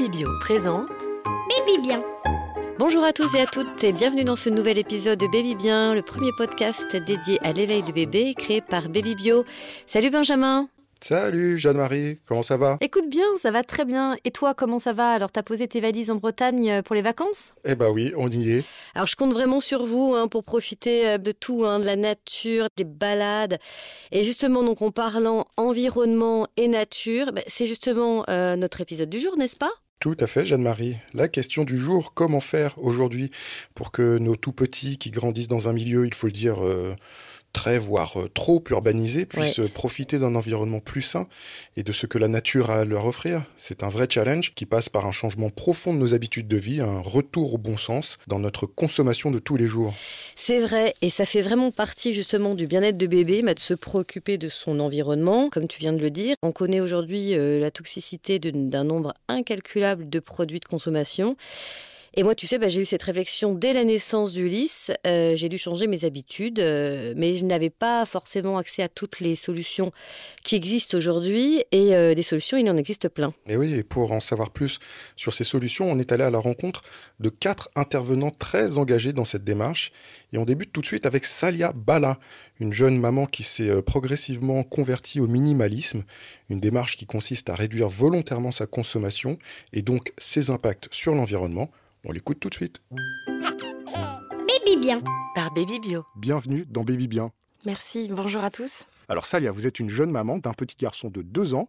Baby Bio présente Baby Bien. Bonjour à tous et à toutes et bienvenue dans ce nouvel épisode de Baby Bien, le premier podcast dédié à l'éveil de bébé créé par Baby Bio. Salut Benjamin Salut Jeanne-Marie, comment ça va? Écoute bien, ça va très bien. Et toi, comment ça va? Alors, t'as posé tes valises en Bretagne euh, pour les vacances? Eh bah oui, on y est. Alors, je compte vraiment sur vous hein, pour profiter euh, de tout, hein, de la nature, des balades. Et justement, donc en parlant environnement et nature, bah, c'est justement euh, notre épisode du jour, n'est-ce pas? Tout à fait, Jeanne-Marie. La question du jour, comment faire aujourd'hui pour que nos tout petits qui grandissent dans un milieu, il faut le dire, euh, très, voire euh, trop urbanisé, puissent euh, profiter d'un environnement plus sain et de ce que la nature a à leur offrir C'est un vrai challenge qui passe par un changement profond de nos habitudes de vie, un retour au bon sens dans notre consommation de tous les jours. C'est vrai, et ça fait vraiment partie justement du bien-être de bébé, mais de se préoccuper de son environnement, comme tu viens de le dire. On connaît aujourd'hui euh, la toxicité d'un nombre incalculable de produits de consommation. Et moi, tu sais, bah, j'ai eu cette réflexion dès la naissance d'Ulysse. Euh, j'ai dû changer mes habitudes, euh, mais je n'avais pas forcément accès à toutes les solutions qui existent aujourd'hui. Et euh, des solutions, il en existe plein. Et oui, et pour en savoir plus sur ces solutions, on est allé à la rencontre de quatre intervenants très engagés dans cette démarche. Et on débute tout de suite avec Salia Bala, une jeune maman qui s'est euh, progressivement convertie au minimalisme, une démarche qui consiste à réduire volontairement sa consommation et donc ses impacts sur l'environnement. On l'écoute tout de suite. Baby Bien. Par Baby Bio. Bienvenue dans Baby Bien. Merci, bonjour à tous. Alors Salia, vous êtes une jeune maman d'un petit garçon de 2 ans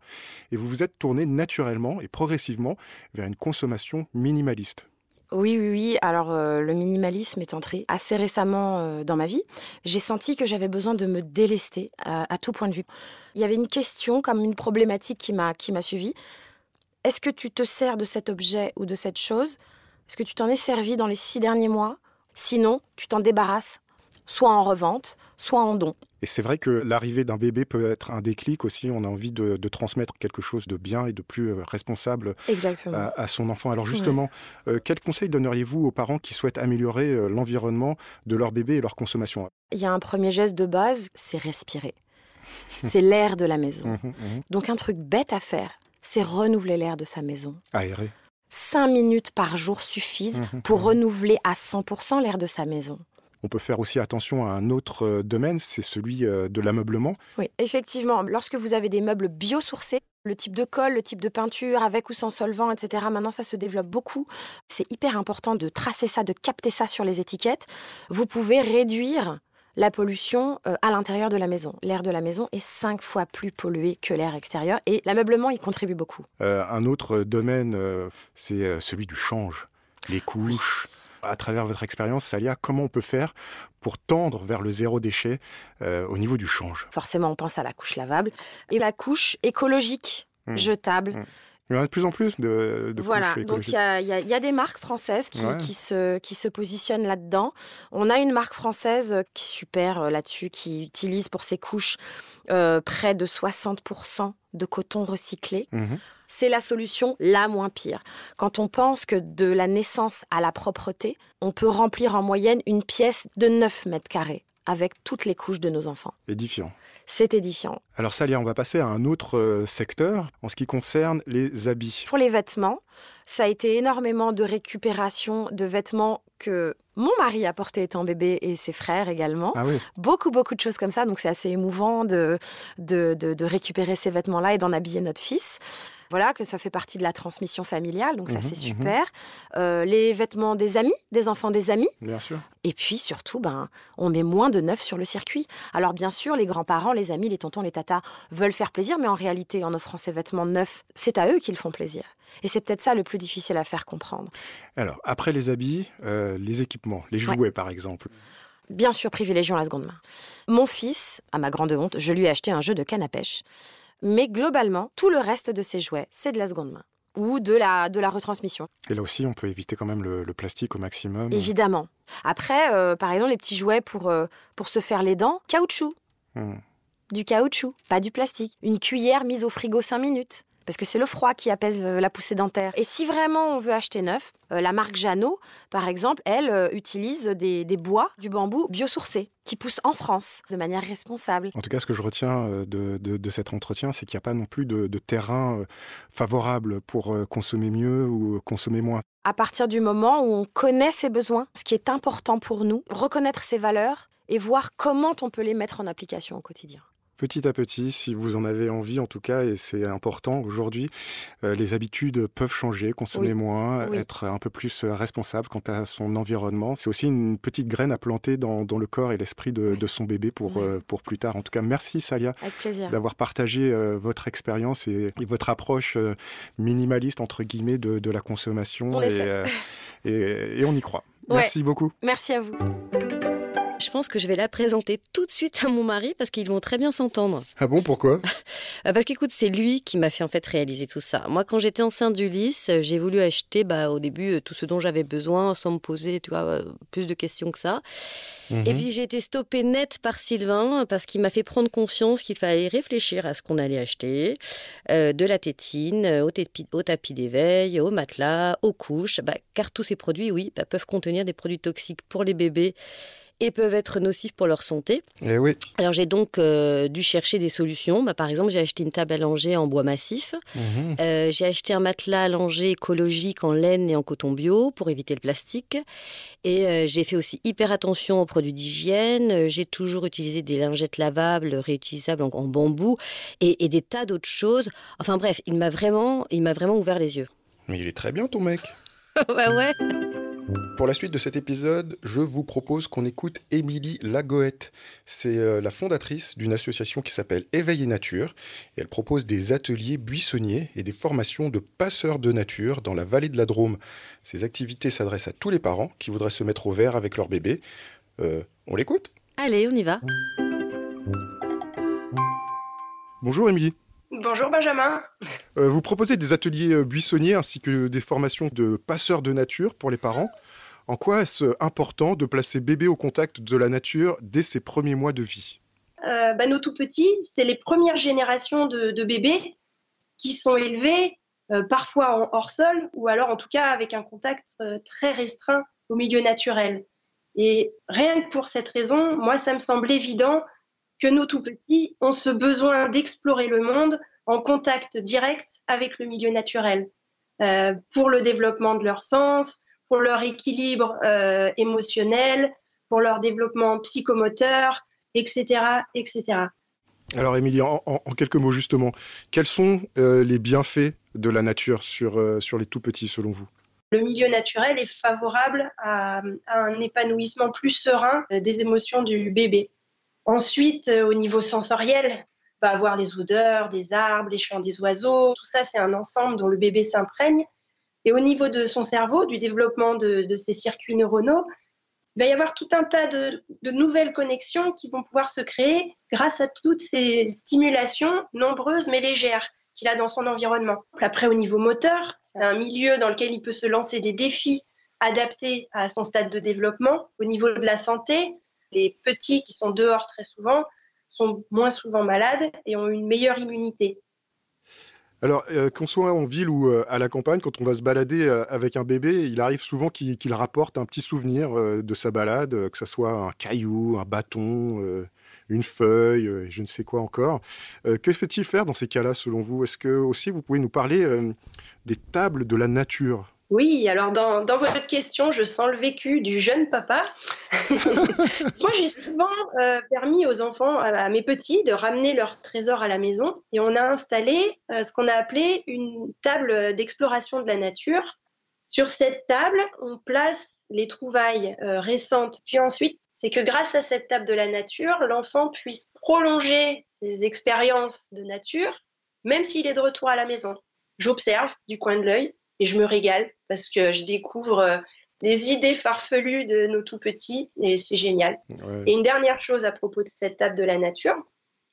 et vous vous êtes tournée naturellement et progressivement vers une consommation minimaliste. Oui, oui, oui. Alors, euh, le minimalisme est entré assez récemment euh, dans ma vie. J'ai senti que j'avais besoin de me délester euh, à tout point de vue. Il y avait une question, comme une problématique qui m'a qui m'a suivie. Est-ce que tu te sers de cet objet ou de cette chose? Est-ce que tu t'en es servi dans les six derniers mois Sinon, tu t'en débarrasses, soit en revente, soit en don. Et c'est vrai que l'arrivée d'un bébé peut être un déclic aussi. On a envie de, de transmettre quelque chose de bien et de plus euh, responsable Exactement. à, à son enfant. Alors justement, euh, quels conseils donneriez-vous aux parents qui souhaitent améliorer euh, l'environnement de leur bébé et leur consommation? Il y a un premier geste de base, c'est respirer. C'est l'air de la maison. Mhm, mhm. Donc un truc bête à faire, c'est renouveler l'air de sa maison. Aérer. Cinq minutes par jour suffisent Mhm, pour mhm. renouveler à 100% l'air de sa maison. On peut faire aussi attention à un autre euh, domaine, c'est celui euh, de l'ameublement. Oui, effectivement, lorsque vous avez des meubles biosourcés, le type de colle, le type de peinture, avec ou sans solvant, etc., maintenant ça se développe beaucoup. C'est hyper important de tracer ça, de capter ça sur les étiquettes. Vous pouvez réduire la pollution euh, à l'intérieur de la maison. L'air de la maison est cinq fois plus pollué que l'air extérieur et l'ameublement y contribue beaucoup. Euh, un autre domaine, euh, c'est celui du change, les couches. À travers votre expérience, Salia, comment on peut faire pour tendre vers le zéro déchet au niveau du change? Forcément, on pense à la couche lavable et la couche écologique, Mm. jetable. Mm. Il y en a de plus en plus de, de Voilà, couches donc il y a, il y a- il y a des marques françaises qui, Ouais. qui se, qui se positionnent là-dedans. On a une marque française qui est super euh, là-dessus, qui utilise pour ses couches euh, près de 60% de coton recyclé. Mhm. C'est la solution la moins pire. Quand on pense que de la naissance à la propreté, on peut remplir en moyenne une pièce de 9 mètres carrés avec toutes les couches de nos enfants. Édifiant. C'est édifiant. Alors Salia, on va passer à un autre euh, secteur en ce qui concerne les habits. Pour les vêtements, ça a été énormément de récupération de vêtements que mon mari a porté étant bébé et ses frères également. Ah oui, Beaucoup, beaucoup de choses comme ça. Donc c'est assez émouvant de, de, de- de récupérer ces vêtements-là et d'en habiller notre fils. Voilà, que ça fait partie de la transmission familiale, donc ça Mhm, c'est mhm. super. Euh, les vêtements des amis, des enfants des amis. bien sûr. Et puis surtout, ben, on met moins de neuf sur le circuit. Alors bien sûr, les grands-parents, les amis, les tontons, les tatas veulent faire plaisir, mais en réalité, en offrant ces vêtements neufs, c'est à eux qu'ils font plaisir. Et c'est peut-être ça le plus difficile à faire comprendre. Alors, après les habits, euh, les équipements, les Ouais. jouets par exemple. Bien sûr, privilégions la seconde main. Mon fils, à ma grande honte, je lui ai acheté un jeu de canne à pêche. Mais globalement, tout le reste de ses jouets, c'est de la seconde main. Ou de la, de la retransmission, Et là aussi, on peut éviter quand même le, le plastique au maximum. évidemment. Après, euh, par exemple, les petits jouets pour, euh, pour se faire les dents, caoutchouc. Hmm. Du caoutchouc, pas du plastique. Une cuillère mise au frigo 5 minutes. Parce que c'est le froid qui apaise euh, la poussée dentaire. Et si vraiment on veut acheter neuf, euh, la marque Jeannot, par exemple, elle euh, utilise des, bois, du bambou biosourcé, qui poussent en France de manière responsable. En tout cas, ce que je retiens de, cet entretien, c'est qu'il n'y a pas non plus de, terrain favorable pour consommer mieux ou consommer moins. À partir du moment où on connaît ses besoins, ce qui est important pour nous, reconnaître ses valeurs et voir comment on peut les mettre en application au quotidien petit à petit, si vous en avez envie en tout cas, et c'est important aujourd'hui, euh, les habitudes peuvent changer, consommer moins, être un peu plus euh, responsable quant à son environnement. C'est aussi une petite graine à planter dans, le corps et l'esprit de, son bébé pour, euh, pour plus tard. En tout cas, merci Salia d'avoir partagé votre expérience et, votre approche minimaliste, entre guillemets, de, la consommation. Et, et, on y croit. Merci beaucoup. Merci à vous. Je pense que je vais la présenter tout de suite à mon mari parce qu'ils vont très bien s'entendre. Ah bon, pourquoi? Euh, Parce qu'écoute, c'est lui qui m'a fait en fait réaliser tout ça. Moi, quand j'étais enceinte d'Ulysse, j'ai voulu acheter bah, au début euh, tout ce dont j'avais besoin sans me poser tu vois, euh, plus de questions que ça. Mhm. Et puis j'ai été stoppée net par Sylvain parce qu'il m'a fait prendre conscience qu'il fallait réfléchir à ce qu'on allait acheter, de la tétine, au, tapis, d'éveil, au matelas, aux couches, bah, car tous ces produits, oui, bah, peuvent contenir des produits toxiques pour les bébés et peuvent être nocifs pour leur santé. Eh oui. Alors j'ai donc euh, dû chercher des solutions. Bah, par exemple, j'ai acheté une table à langer en bois massif. Mhm. Euh, j'ai acheté un matelas à langer écologique en laine et en coton bio pour éviter le plastique. Et euh, j'ai fait aussi hyper attention aux produits d'hygiène. J'ai toujours utilisé des lingettes lavables, réutilisables en, bambou et, et, des tas d'autres choses. Enfin bref, il m'a vraiment, il m'a vraiment ouvert les yeux. Mais il est très bien ton mec. ouais ouais. Pour la suite de cet épisode, je vous propose qu'on écoute Émilie Lagoette. C'est euh, la fondatrice d'une association qui s'appelle Éveil et Nature. Et elle propose des ateliers buissonniers et des formations de passeurs de nature dans la vallée de la Drôme. Ces activités s'adressent à tous les parents qui voudraient se mettre au vert avec leur bébé. Euh, on l'écoute? Allez, on y va. Bonjour Émilie. Bonjour Benjamin. Euh, vous proposez des ateliers buissonniers ainsi que des formations de passeurs de nature pour les parents. En quoi est-ce important de placer bébé au contact de la nature dès ses premiers mois de vie? Euh, bah, Nos tout petits, c'est les premières générations de, bébés qui sont élevés euh, parfois en hors sol ou alors en tout cas avec un contact euh, très restreint au milieu naturel. Et rien que pour cette raison, moi, ça me semble évident que nos tout petits ont ce besoin d'explorer le monde en contact direct avec le milieu naturel pour le développement de leur sens, pour leur équilibre euh, émotionnel, pour leur développement psychomoteur, etc. etc. Alors Émilie, en, quelques mots justement, quels sont euh, les bienfaits de la nature sur, euh, sur les tout-petits selon vous? Le milieu naturel est favorable à, un épanouissement plus serein des émotions du bébé. Ensuite, au niveau sensoriel, va avoir les odeurs des arbres, les chants des oiseaux, tout ça c'est un ensemble dont le bébé s'imprègne et au niveau de son cerveau, du développement de, ses circuits neuronaux, il va y avoir tout un tas de, nouvelles connexions qui vont pouvoir se créer grâce à toutes ces stimulations nombreuses mais légères qu'il a dans son environnement. Après, au niveau moteur, c'est un milieu dans lequel il peut se lancer des défis adaptés à son stade de développement. Au niveau de la santé, les petits qui sont dehors très souvent sont moins souvent malades et ont une meilleure immunité. Alors, euh, qu'on soit en ville ou euh, à la campagne, quand on va se balader euh, avec un bébé, il arrive souvent qu'il rapporte un petit souvenir de sa balade, que ce soit un caillou, un bâton, une feuille, je ne sais quoi encore. que fait-il faire dans ces cas-là, selon vous? Est-ce que aussi vous pouvez nous parler des tables de la nature? Oui, alors dans, votre question, je sens le vécu du jeune papa. Moi, j'ai souvent euh, permis aux enfants, à, mes petits, de ramener leur trésor à la maison et on a installé euh, ce qu'on a appelé une table d'exploration de la nature. Sur cette table, on place les trouvailles euh, récentes. Puis ensuite, c'est que grâce à cette table de la nature, l'enfant puisse prolonger ses expériences de nature, même s'il est de retour à la maison. J'observe du coin de l'œil et je me régale parce que je découvre euh, les idées farfelues de nos tout petits et c'est génial. Et une dernière chose à propos de cette table de la nature,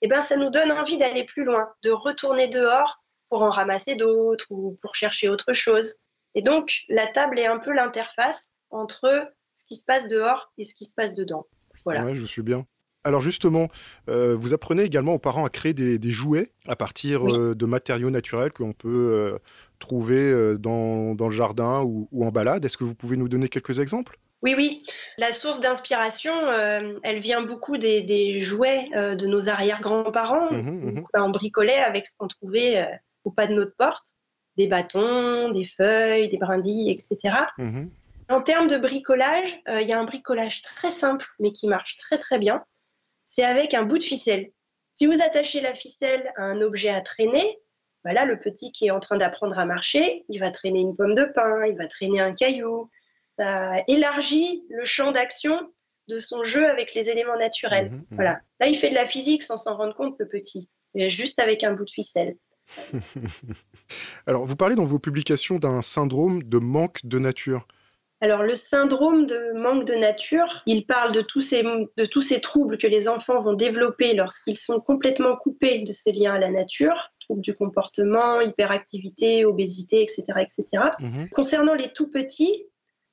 eh ben, ça nous donne envie d'aller plus loin, de retourner dehors pour en ramasser d'autres ou pour chercher autre chose. Et donc, la table est un peu l'interface entre ce qui se passe dehors et ce qui se passe dedans. Voilà. Ouais, je suis bien. Alors justement, euh, vous apprenez également aux parents à créer des, jouets à partir euh, de matériaux naturels que l'on peut euh, trouver dans, le jardin ou, en balade. Est-ce que vous pouvez nous donner quelques exemples? Oui, oui. La source d'inspiration, elle vient beaucoup des, jouets de nos arrière-grands-parents. Mmh mmh on bricolait avec ce qu'on trouvait au pas de notre porte. Des bâtons, des feuilles, des brindilles, etc. Mmh en termes de bricolage, il y a un bricolage très simple, mais qui marche très très bien c'est avec un bout de ficelle. Si vous attachez la ficelle à un objet à traîner, voilà, le petit qui est en train d'apprendre à marcher, il va traîner une pomme de pin, il va traîner un caillou. Ça élargit le champ d'action de son jeu avec les éléments naturels. Mmh, mmh. Voilà. Là, il fait de la physique sans s'en rendre compte, le petit, juste avec un bout de ficelle. Alors, vous parlez dans vos publications d'un syndrome de manque de nature. Alors le syndrome de manque de nature, il parle de tous ces, de tous ces troubles que les enfants vont développer lorsqu'ils sont complètement coupés de ce lien à la nature, troubles du comportement, hyperactivité, obésité, etc. etc. Mhm. Concernant les tout petits,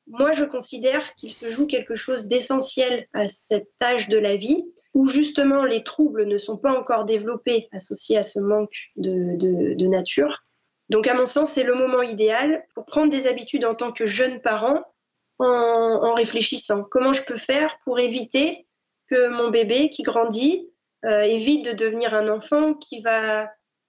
moi je considère qu'il se joue quelque chose d'essentiel à cet âge de la vie, où justement les troubles ne sont pas encore développés associés à ce manque de, de, de nature. Donc, à mon sens, c'est le moment idéal pour prendre des habitudes en tant que jeune parent en, réfléchissant. Comment je peux faire pour éviter que mon bébé qui grandit euh, évite de devenir un enfant qui va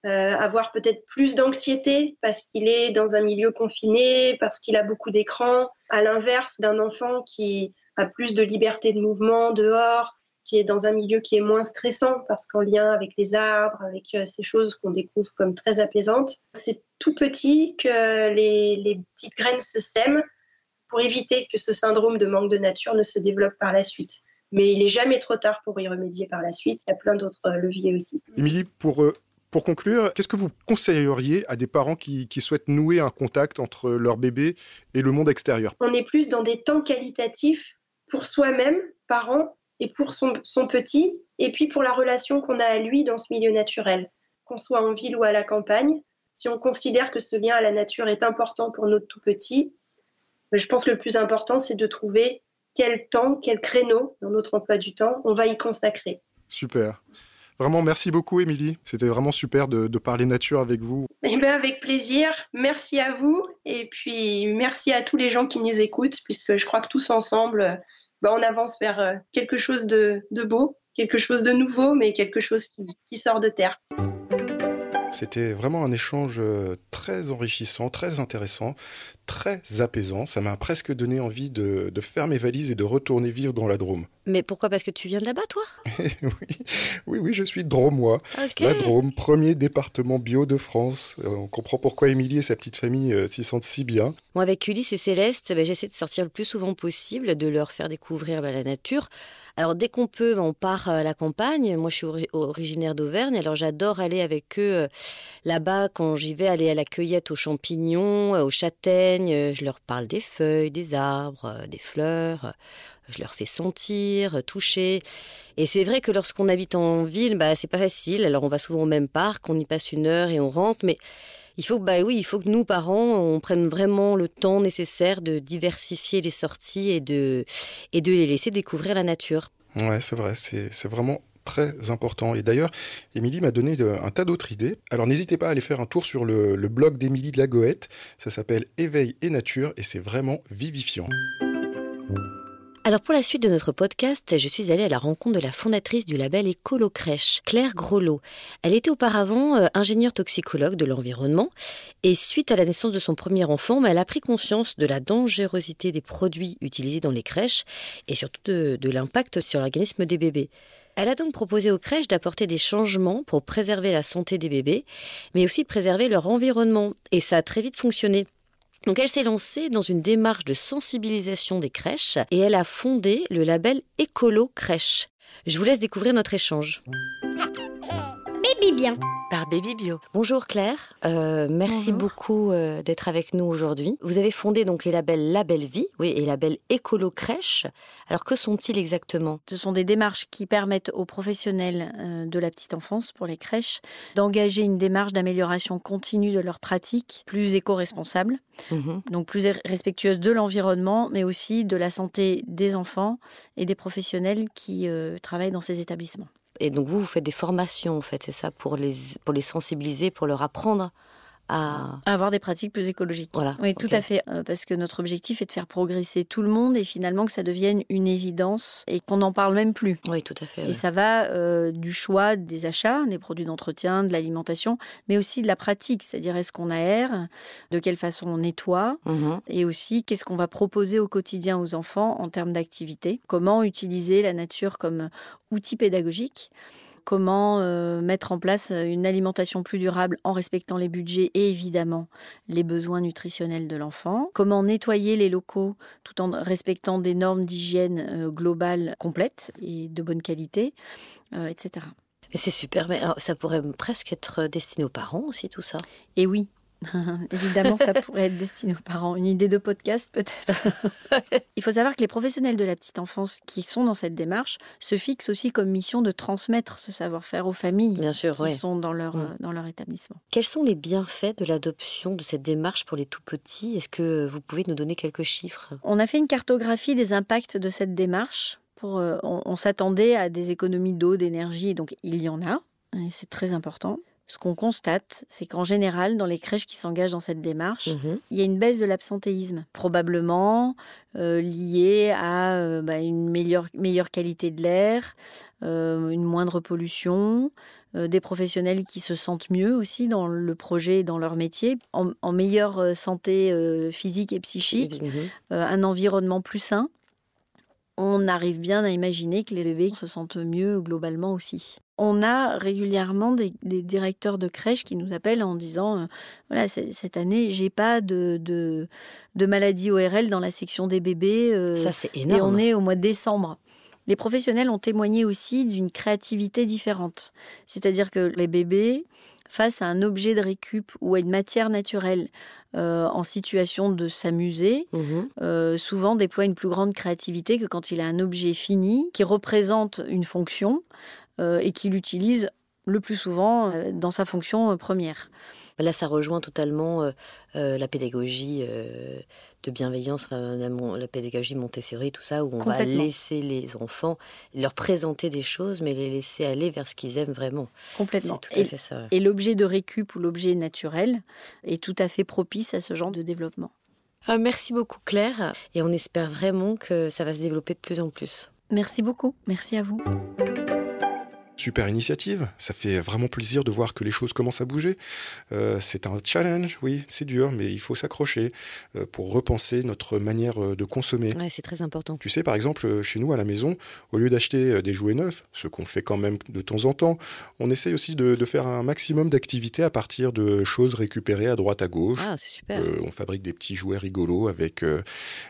euh, avoir peut-être plus d'anxiété parce qu'il est dans un milieu confiné, parce qu'il a beaucoup d'écrans, à l'inverse d'un enfant qui a plus de liberté de mouvement dehors, qui est dans un milieu qui est moins stressant parce qu'en lien avec les arbres, avec euh, ces choses qu'on découvre comme très apaisantes. C'est tout petit que les petites graines se sèment pour éviter que ce syndrome de manque de nature ne se développe par la suite. Mais il n'est jamais trop tard pour y remédier par la suite. Il y a plein d'autres euh, leviers aussi. Émilie, pour, euh, pour conclure, qu'est-ce que vous conseilleriez à des parents qui, qui, souhaitent nouer un contact entre leur bébé et le monde extérieur? On est plus dans des temps qualitatifs pour soi-même, parent, et pour son, son, petit, et puis pour la relation qu'on a à lui dans ce milieu naturel. Qu'on soit en ville ou à la campagne, si on considère que ce lien à la nature est important pour notre tout petit, je pense que le plus important, c'est de trouver quel temps, quel créneau dans notre emploi du temps on va y consacrer. Super. Vraiment, merci beaucoup, Émilie. C'était vraiment super de, parler nature avec vous. Eh bien, avec plaisir. Merci à vous. Et puis, merci à tous les gens qui nous écoutent, puisque je crois que tous ensemble, ben, on avance vers euh, quelque chose de, beau, quelque chose de nouveau, mais quelque chose qui sort de terre. C'était vraiment un échange euh, très enrichissant, très intéressant, très apaisant. Ça m'a presque donné envie de, faire mes valises et de retourner vivre dans la Drôme. Mais pourquoi? Parce que tu viens de là-bas, toi? Oui, oui, je suis Drômois. La Drôme, premier département bio de France. Euh, on comprend pourquoi Émilie et sa petite famille euh, s'y sentent si bien. Moi, avec Ulysse et Céleste, ben, j'essaie de sortir le plus souvent possible, de leur faire découvrir ben, la nature. Alors dès qu'on peut, on part à la campagne. Moi, je suis originaire d'Auvergne, alors j'adore aller avec eux euh, là-bas quand j'y vais, aller à la cueillette aux champignons, aux châtaignes. Je leur parle des feuilles, des arbres, des fleurs je leur fais sentir, toucher. Et c'est vrai que lorsqu'on habite en ville, bah, c'est pas facile. Alors on va souvent au même parc, on y passe une heure et on rentre, mais il faut que, bah oui, il faut que nous, parents, on prenne vraiment le temps nécessaire de diversifier les sorties et de, et de les laisser découvrir la nature. Ouais, c'est vrai, c'est vraiment très important. Et d'ailleurs, Émilie m'a donné un tas d'autres idées. Alors n'hésitez pas à aller faire un tour sur le, le blog d'Émilie de la Goëtte. Ça s'appelle Éveil et Nature et c'est vraiment vivifiant. Alors pour la suite de notre podcast, je suis allée à la rencontre de la fondatrice du label Écolo Crèche, Claire Grolot. Elle était auparavant euh, ingénieure toxicologue de l'environnement et suite à la naissance de son premier enfant, bah, elle a pris conscience de la dangerosité des produits utilisés dans les crèches et surtout de, de l'impact sur l'organisme des bébés. Elle a donc proposé aux crèches d'apporter des changements pour préserver la santé des bébés, mais aussi préserver leur environnement. Et ça a très vite fonctionné. Donc elle s'est lancée dans une démarche de sensibilisation des crèches et elle a fondé le label Écolo Crèche. Je vous laisse découvrir notre échange. Baby Bien. Par Baby Bio. Bonjour Claire, Euh, merci Bonjour. beaucoup euh, d'être avec nous aujourd'hui. Vous avez fondé donc les labels Label Vie oui, et Label Écolo Crèche. Alors que sont-ils exactement? Ce sont des démarches qui permettent aux professionnels euh, de la petite enfance, pour les crèches, d'engager une démarche d'amélioration continue de leurs pratiques, plus éco-responsable, Mhm. donc plus respectueuse de l'environnement, mais aussi de la santé des enfants et des professionnels qui euh, travaillent dans ces établissements. Et donc vous, vous faites des formations en fait, c'est ça, pour les, pour les sensibiliser, pour leur apprendre à... À avoir des pratiques plus écologiques. Voilà, Oui, tout à fait. euh, parce que notre objectif est de faire progresser tout le monde et finalement que ça devienne une évidence et qu'on n'en parle même plus. Oui, tout à fait. Et ça va euh, du choix des achats, des produits d'entretien, de l'alimentation, mais aussi de la pratique, c'est-à-dire est-ce qu'on aère, de quelle façon on nettoie, Mhm. et aussi qu'est-ce qu'on va proposer au quotidien aux enfants en termes d'activité, comment utiliser la nature comme outil pédagogique, comment euh, mettre en place une alimentation plus durable en respectant les budgets et évidemment les besoins nutritionnels de l'enfant, comment nettoyer les locaux tout en respectant des normes d'hygiène euh, globales complètes et de bonne qualité, euh, etc. Mais c'est super, mais ça pourrait presque être destiné aux parents aussi, tout ça? Et oui, évidemment, ça pourrait être destiné aux parents. Une idée de podcast, peut-être. Il faut savoir que les professionnels de la petite enfance qui sont dans cette démarche se fixent aussi comme mission de transmettre ce savoir-faire aux familles Bien sûr, qui oui. sont dans leur, Mm. euh, dans leur établissement. Quels sont les bienfaits de l'adoption de cette démarche pour les tout petits? Est-ce que vous pouvez nous donner quelques chiffres? On a fait une cartographie des impacts de cette démarche. Pour, euh, on on s'attendait à des économies d'eau, d'énergie, donc il y en a, et c'est très important. Ce qu'on constate, c'est qu'en général, dans les crèches qui s'engagent dans cette démarche, Mhm. il y a une baisse de l'absentéisme, probablement euh, liée à euh, bah, une meilleure, meilleure qualité de l'air, euh, une moindre pollution, des professionnels qui se sentent mieux aussi dans le projet et dans leur métier, en, en meilleure santé physique et psychique, euh, un environnement plus sain. On arrive bien à imaginer que les bébés se sentent mieux globalement aussi. On a régulièrement des, des directeurs de crèche qui nous appellent en disant euh, voilà cette année j'ai pas de, de de maladie ORL dans la section des bébés euh, Ça, c'est et énorme. on est au mois de décembre. Les professionnels ont témoigné aussi d'une créativité différente. C'est-à-dire que les bébés, face à un objet de récup ou à une matière naturelle euh, en situation de s'amuser, Mhm. euh, souvent déploient une plus grande créativité que quand il a un objet fini qui représente une fonction et qu'il utilise le plus souvent euh, dans sa fonction euh, première. Là, ça rejoint totalement euh, euh, la pédagogie euh, de bienveillance, euh, la, la pédagogie Montessori, tout ça, où on va laisser les enfants leur présenter des choses, mais les laisser aller vers ce qu'ils aiment vraiment. Complètement. tout à Et- fait ça. ouais. Et l'objet de récup ou l'objet naturel est tout à fait propice à ce genre de développement. Merci beaucoup, Claire. Et on espère vraiment que ça va se développer de plus en plus. Merci beaucoup. Merci à vous. Super initiative, ça fait vraiment plaisir de voir que les choses commencent à bouger. Euh, c'est un challenge, oui, c'est dur, mais il faut s'accrocher euh, pour repenser notre manière euh, de consommer. Ouais, c'est très important. Tu sais, par exemple, chez nous à la maison, au lieu d'acheter des jouets neufs, ce qu'on fait quand même de temps en temps, on essaye aussi de, de faire un maximum d'activités à partir de choses récupérées à droite à gauche. Ah, c'est super. Euh, on fabrique des petits jouets rigolos avec euh,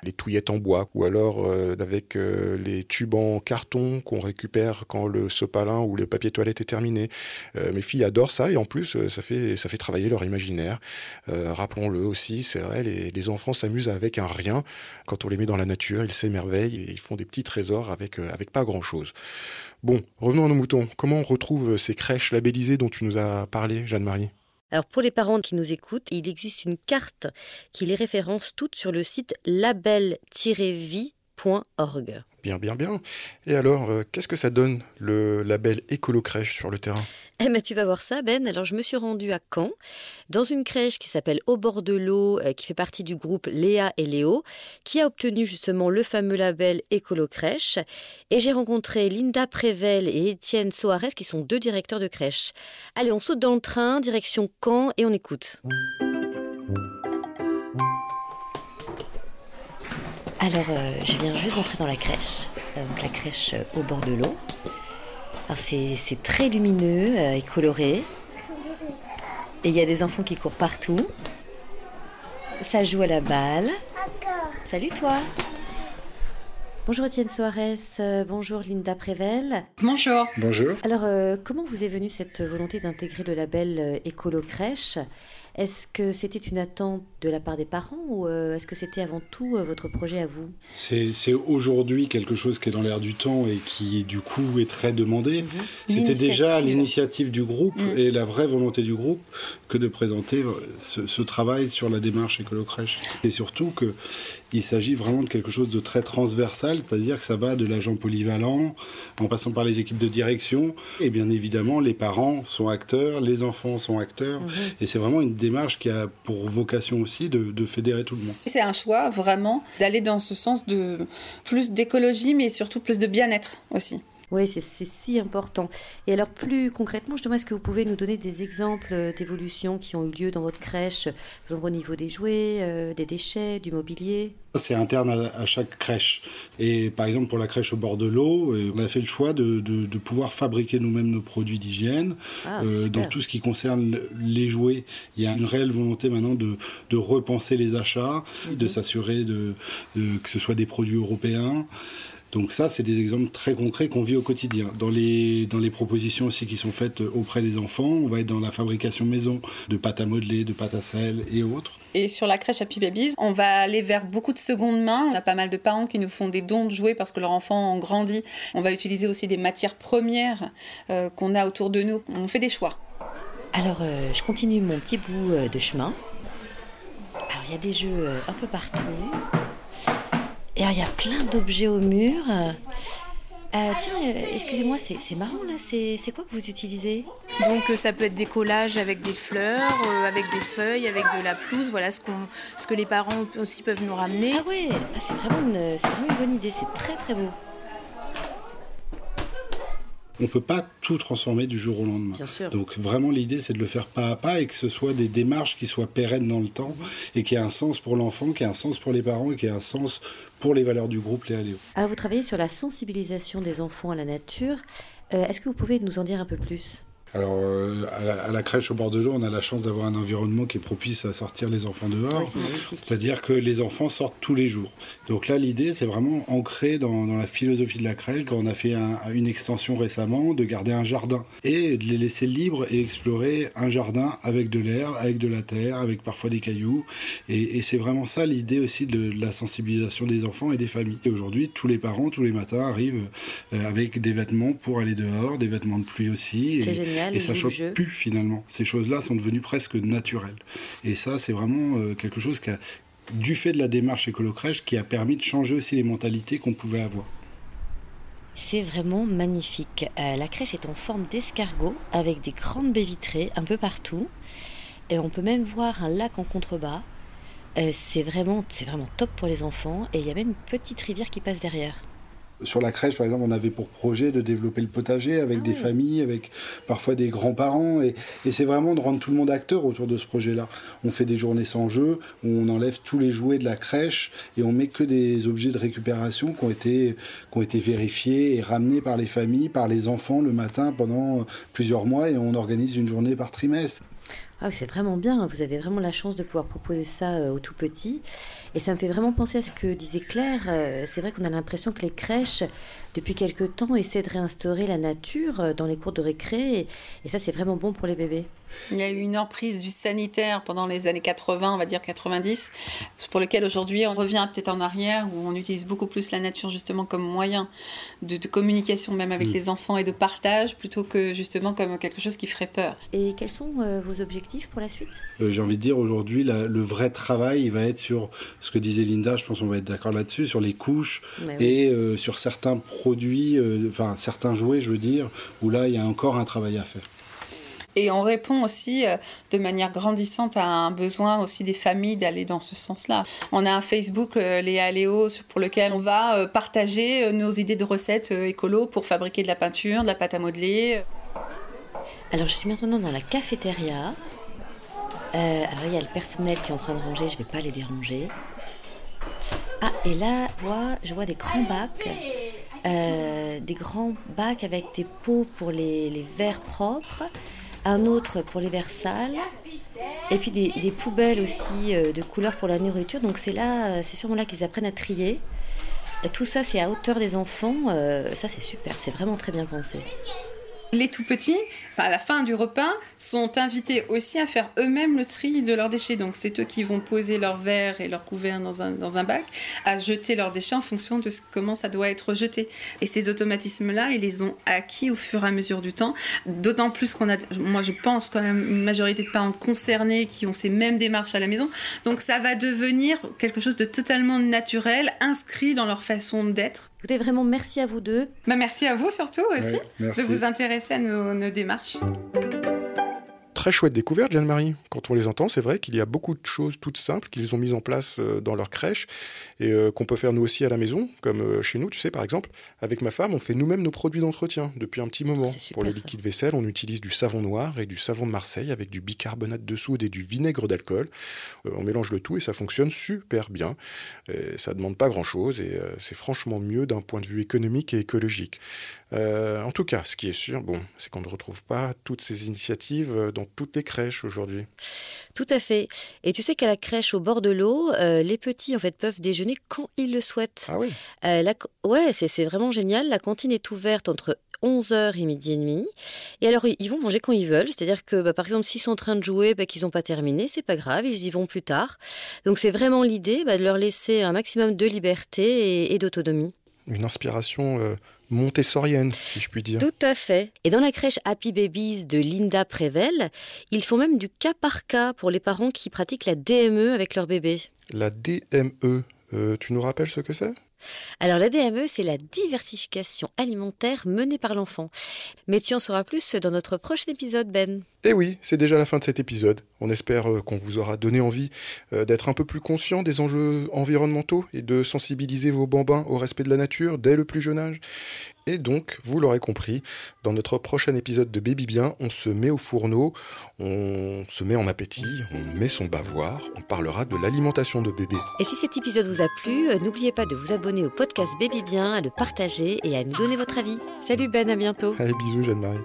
les touillettes en bois ou alors avec les tubes en carton qu'on récupère quand le sopalin ou le papier toilette est terminé. Euh, mes filles adorent ça et en plus euh, ça fait ça fait travailler leur imaginaire. Euh, Rappelons-le aussi, c'est vrai, les, enfants s'amusent avec un rien quand on les met dans la nature, ils s'émerveillent et ils font des petits trésors avec avec pas grand chose. Bon, revenons à nos moutons. Comment on retrouve ces crèches labellisées dont tu nous as parlé, Jeanne-Marie? Alors pour les parents qui nous écoutent, il existe une carte qui les référence toutes sur le site Bien, bien, bien. Et alors, euh, qu'est-ce que ça donne le label Écolo Crèche sur le terrain? Eh ben, tu vas voir ça, Ben. Alors, je me suis rendue à Caen, dans une crèche qui s'appelle Au bord de l'eau, euh, qui fait partie du groupe Léa et Léo, qui a obtenu justement le fameux label Écolo Crèche. Et j'ai rencontré Linda Prével et Étienne Soares, qui sont deux directeurs de crèche. Allez, on saute dans le train, direction Caen, et on écoute. Alors, euh, je viens juste d'entrer dans la crèche, euh, donc la crèche euh, au bord de l'eau. Alors, c'est c'est très lumineux euh, et coloré. Et il y a des enfants qui courent partout. Ça joue à la balle. Salut toi. Bonjour Étienne Soares, euh, bonjour Linda Prével. Bonjour. Bonjour. Alors, euh, comment vous est venue cette volonté d'intégrer le label euh, Écolo Crèche? Est-ce que c'était une attente de la part des parents ou euh, est-ce que c'était avant tout euh, votre projet à vous? C'est aujourd'hui quelque chose qui est dans l'air du temps et qui du coup est très demandé. Mhm. C'était déjà l'initiative du groupe mhm. et la vraie volonté du groupe que de présenter euh, ce, ce travail sur la démarche écolo-crèche. Et surtout que il s'agit vraiment de quelque chose de très transversal, c'est-à-dire que ça va de l'agent polyvalent en passant par les équipes de direction. Et bien évidemment, les parents sont acteurs, les enfants sont acteurs. Mhm. Et c'est vraiment une démarche qui a pour vocation C'est un choix vraiment d'aller dans ce sens de plus d'écologie, mais surtout plus de bien-être aussi. Oui, c'est si important. Et alors plus concrètement, justement, est-ce que vous pouvez nous donner des exemples euh, d'évolutions qui ont eu lieu dans votre crèche, par exemple au niveau des jouets, euh, des déchets, du mobilier? C'est interne à, chaque crèche. Et par exemple, pour la crèche au bord de l'eau, euh, on a fait le choix de, de, pouvoir fabriquer nous-mêmes nos produits d'hygiène. Ah, dans tout ce qui concerne les jouets, il y a une réelle volonté maintenant de, de repenser les achats, de mhm. s'assurer de, que ce soit des produits européens. Donc ça, c'est des exemples très concrets qu'on vit au quotidien. Dans les, dans les propositions aussi qui sont faites auprès des enfants, on va être dans la fabrication maison de pâte à modeler, de pâte à sel et autres. Et sur la crèche Happy Babies, on va aller vers beaucoup de seconde main. On a pas mal de parents qui nous font des dons de jouets parce que leur enfant en grandit. On va utiliser aussi des matières premières euh, qu'on a autour de nous. On fait des choix. Alors, euh, je continue mon petit bout euh, de chemin. Alors, il y a des jeux un peu partout. Et il y a plein d'objets au mur. Euh, tiens, euh, excusez-moi, c'est marrant là, c'est quoi que vous utilisez? Donc euh, ça peut être des collages avec des fleurs, avec des feuilles, avec de la pelouse, voilà ce que les parents aussi peuvent nous ramener. Ah ouais, ah, c'est vraiment, vraiment, une bonne idée, c'est très très beau. On ne peut pas tout transformer du jour au lendemain. Donc vraiment l'idée c'est de le faire pas à pas et que ce soit des démarches qui soient pérennes dans le temps et qui aient un sens pour l'enfant, qui aient un sens pour les parents et qui aient un sens pour les valeurs du groupe Léa Léo. Alors vous travaillez sur la sensibilisation des enfants à la nature. Euh, est-ce que vous pouvez nous en dire un peu plus? Alors, euh, à, la, crèche au bord de l'eau, on a la chance d'avoir un environnement qui est propice à sortir les enfants dehors. C'est-à-dire que les enfants sortent tous les jours. Donc là, l'idée, c'est vraiment ancré dans, la philosophie de la crèche. Quand on a fait une extension récemment, de garder un jardin et de les laisser libres et explorer un jardin avec de l'air, avec de la terre, avec parfois des cailloux. Et, c'est vraiment ça l'idée aussi de, la sensibilisation des enfants et des familles. Et aujourd'hui, tous les parents, tous les matins, arrivent euh, avec des vêtements pour aller dehors, des vêtements de pluie aussi. C'est génial et ça choque plus finalement. Ces choses-là sont devenues presque naturelles. Et ça, c'est vraiment euh, quelque chose qui a, du fait de la démarche écolo-crèche, qui a permis de changer aussi les mentalités qu'on pouvait avoir. C'est vraiment magnifique. Euh, la crèche est en forme d'escargot avec des grandes baies vitrées un peu partout. Et on peut même voir un lac en contrebas. Euh, c'est vraiment, c'est vraiment top pour les enfants. Et il y a même une petite rivière qui passe derrière. Sur la crèche, par exemple, on avait pour projet de développer le potager avec des ah familles, avec parfois des grands-parents. Et, c'est vraiment de rendre tout le monde acteur autour de ce projet-là. On fait des journées sans jeu, on enlève tous les jouets de la crèche et on met que des objets de récupération qui ont été, qui ont été vérifiés et ramenés par les familles, par les enfants le matin pendant plusieurs mois et on organise une journée par trimestre. Ah c'est vraiment bien, vous avez vraiment la chance de pouvoir proposer ça euh, aux tout petits. Et ça me fait vraiment penser à ce que disait Claire. Euh, c'est vrai qu'on a l'impression que les crèches, depuis quelque temps, essaient de réinstaurer la nature euh, dans les cours de récré. Et ça, c'est vraiment bon pour les bébés. Il y a eu une emprise du sanitaire pendant les années 80, on va dire 90, pour lequel aujourd'hui on revient peut-être en arrière, où on utilise beaucoup plus la nature justement comme moyen de, communication même avec mm. les enfants et de partage, plutôt que justement comme quelque chose qui ferait peur. Et quels sont euh, vos objectifs pour la suite? Euh, J'ai envie de dire aujourd'hui, le vrai travail, il va être sur ce que disait Linda, je pense qu'on va être d'accord là-dessus, sur les couches et euh, sur certains produits, enfin certains jouets, je veux dire, où là il y a encore un travail à faire. Et on répond aussi euh, de manière grandissante à un besoin aussi des familles d'aller dans ce sens-là. On a un Facebook, euh, Léa Léo, pour lequel on va euh, partager nos idées de recettes écolo pour fabriquer de la peinture, de la pâte à modeler. Alors je suis maintenant dans la cafétéria. alors il y a le personnel qui est en train de ranger, je ne vais pas les déranger. Ah, et là, je vois, je vois des grands bacs. Des grands bacs avec des pots pour les, les verres propres un autre pour les verres sales, et puis des, poubelles aussi euh, de couleurs pour la nourriture. Donc c'est là, euh, c'est sûrement là qu'ils apprennent à trier. Tout ça, c'est à hauteur des enfants. Euh, ça, c'est super. C'est vraiment très bien pensé. Les tout petits, à la fin du repas, sont invités aussi à faire eux-mêmes le tri de leurs déchets. Donc c'est eux qui vont poser leurs verres et leurs couverts dans un, dans un bac, à jeter leurs déchets en fonction de comment ça doit être jeté. Et ces automatismes-là, ils les ont acquis au fur et à mesure du temps. D'autant plus qu'on a, moi je pense quand même une majorité de parents concernés qui ont ces mêmes démarches à la maison. Donc ça va devenir quelque chose de totalement naturel, inscrit dans leur façon d'être. Écoutez, vraiment merci à vous deux. Bah, merci à vous surtout aussi de vous intéresser à nos démarches. Très chouette découverte, Jeanne-Marie. Quand on les entend, c'est vrai qu'il y a beaucoup de choses toutes simples qu'ils ont mises en place euh, dans leur crèche et euh, qu'on peut faire nous aussi à la maison, comme euh, chez nous, tu sais, par exemple. Avec ma femme, on fait nous-mêmes nos produits d'entretien depuis un petit moment. Pour le liquide vaisselle, on utilise du savon noir et du savon de Marseille avec du bicarbonate de soude et du vinaigre d'alcool. on mélange le tout et ça fonctionne super bien. Et ça demande pas grand-chose et c'est franchement mieux d'un point de vue économique et écologique. En tout cas, ce qui est sûr, bon, c'est qu'on ne retrouve pas toutes ces initiatives dans toutes les crèches aujourd'hui. Tout à fait. Et tu sais qu'à la crèche au bord de l'eau, euh, les petits en fait peuvent déjeuner quand ils le souhaitent. Ah oui. Euh, ouais, c'est vraiment génial. La cantine est ouverte entre 11h et midi et demi. Et alors, ils vont manger quand ils veulent. C'est-à-dire que, bah, par exemple, s'ils sont en train de jouer, bah, qu'ils n'ont pas terminé, c'est pas grave, ils y vont plus tard. Donc, c'est vraiment l'idée bah, de leur laisser un maximum de liberté et, d'autonomie. Une inspiration euh, montessorienne, si je puis dire. Tout à fait. Et dans la crèche Happy Babies de Linda Prével, ils font même du cas par cas pour les parents qui pratiquent la DME avec leur bébé. La DME, euh, tu nous rappelles ce que c'est? Alors la DME, c'est la diversification alimentaire menée par l'enfant. Mais tu en sauras plus dans notre prochain épisode, Ben. Eh oui, c'est déjà la fin de cet épisode. On espère euh, qu'on vous aura donné envie euh, d'être un peu plus conscient des enjeux environnementaux et de sensibiliser vos bambins au respect de la nature dès le plus jeune âge. Et donc, vous l'aurez compris, dans notre prochain épisode de Baby Bien, on se met au fourneau, on se met en appétit, on met son bavoir, on parlera de l'alimentation de bébé. Et si cet épisode vous a plu, euh, n'oubliez pas de vous abonner au podcast Baby Bien, à le partager et à nous donner votre avis. Salut Ben, à bientôt. Allez, bisous Jeanne-Marie.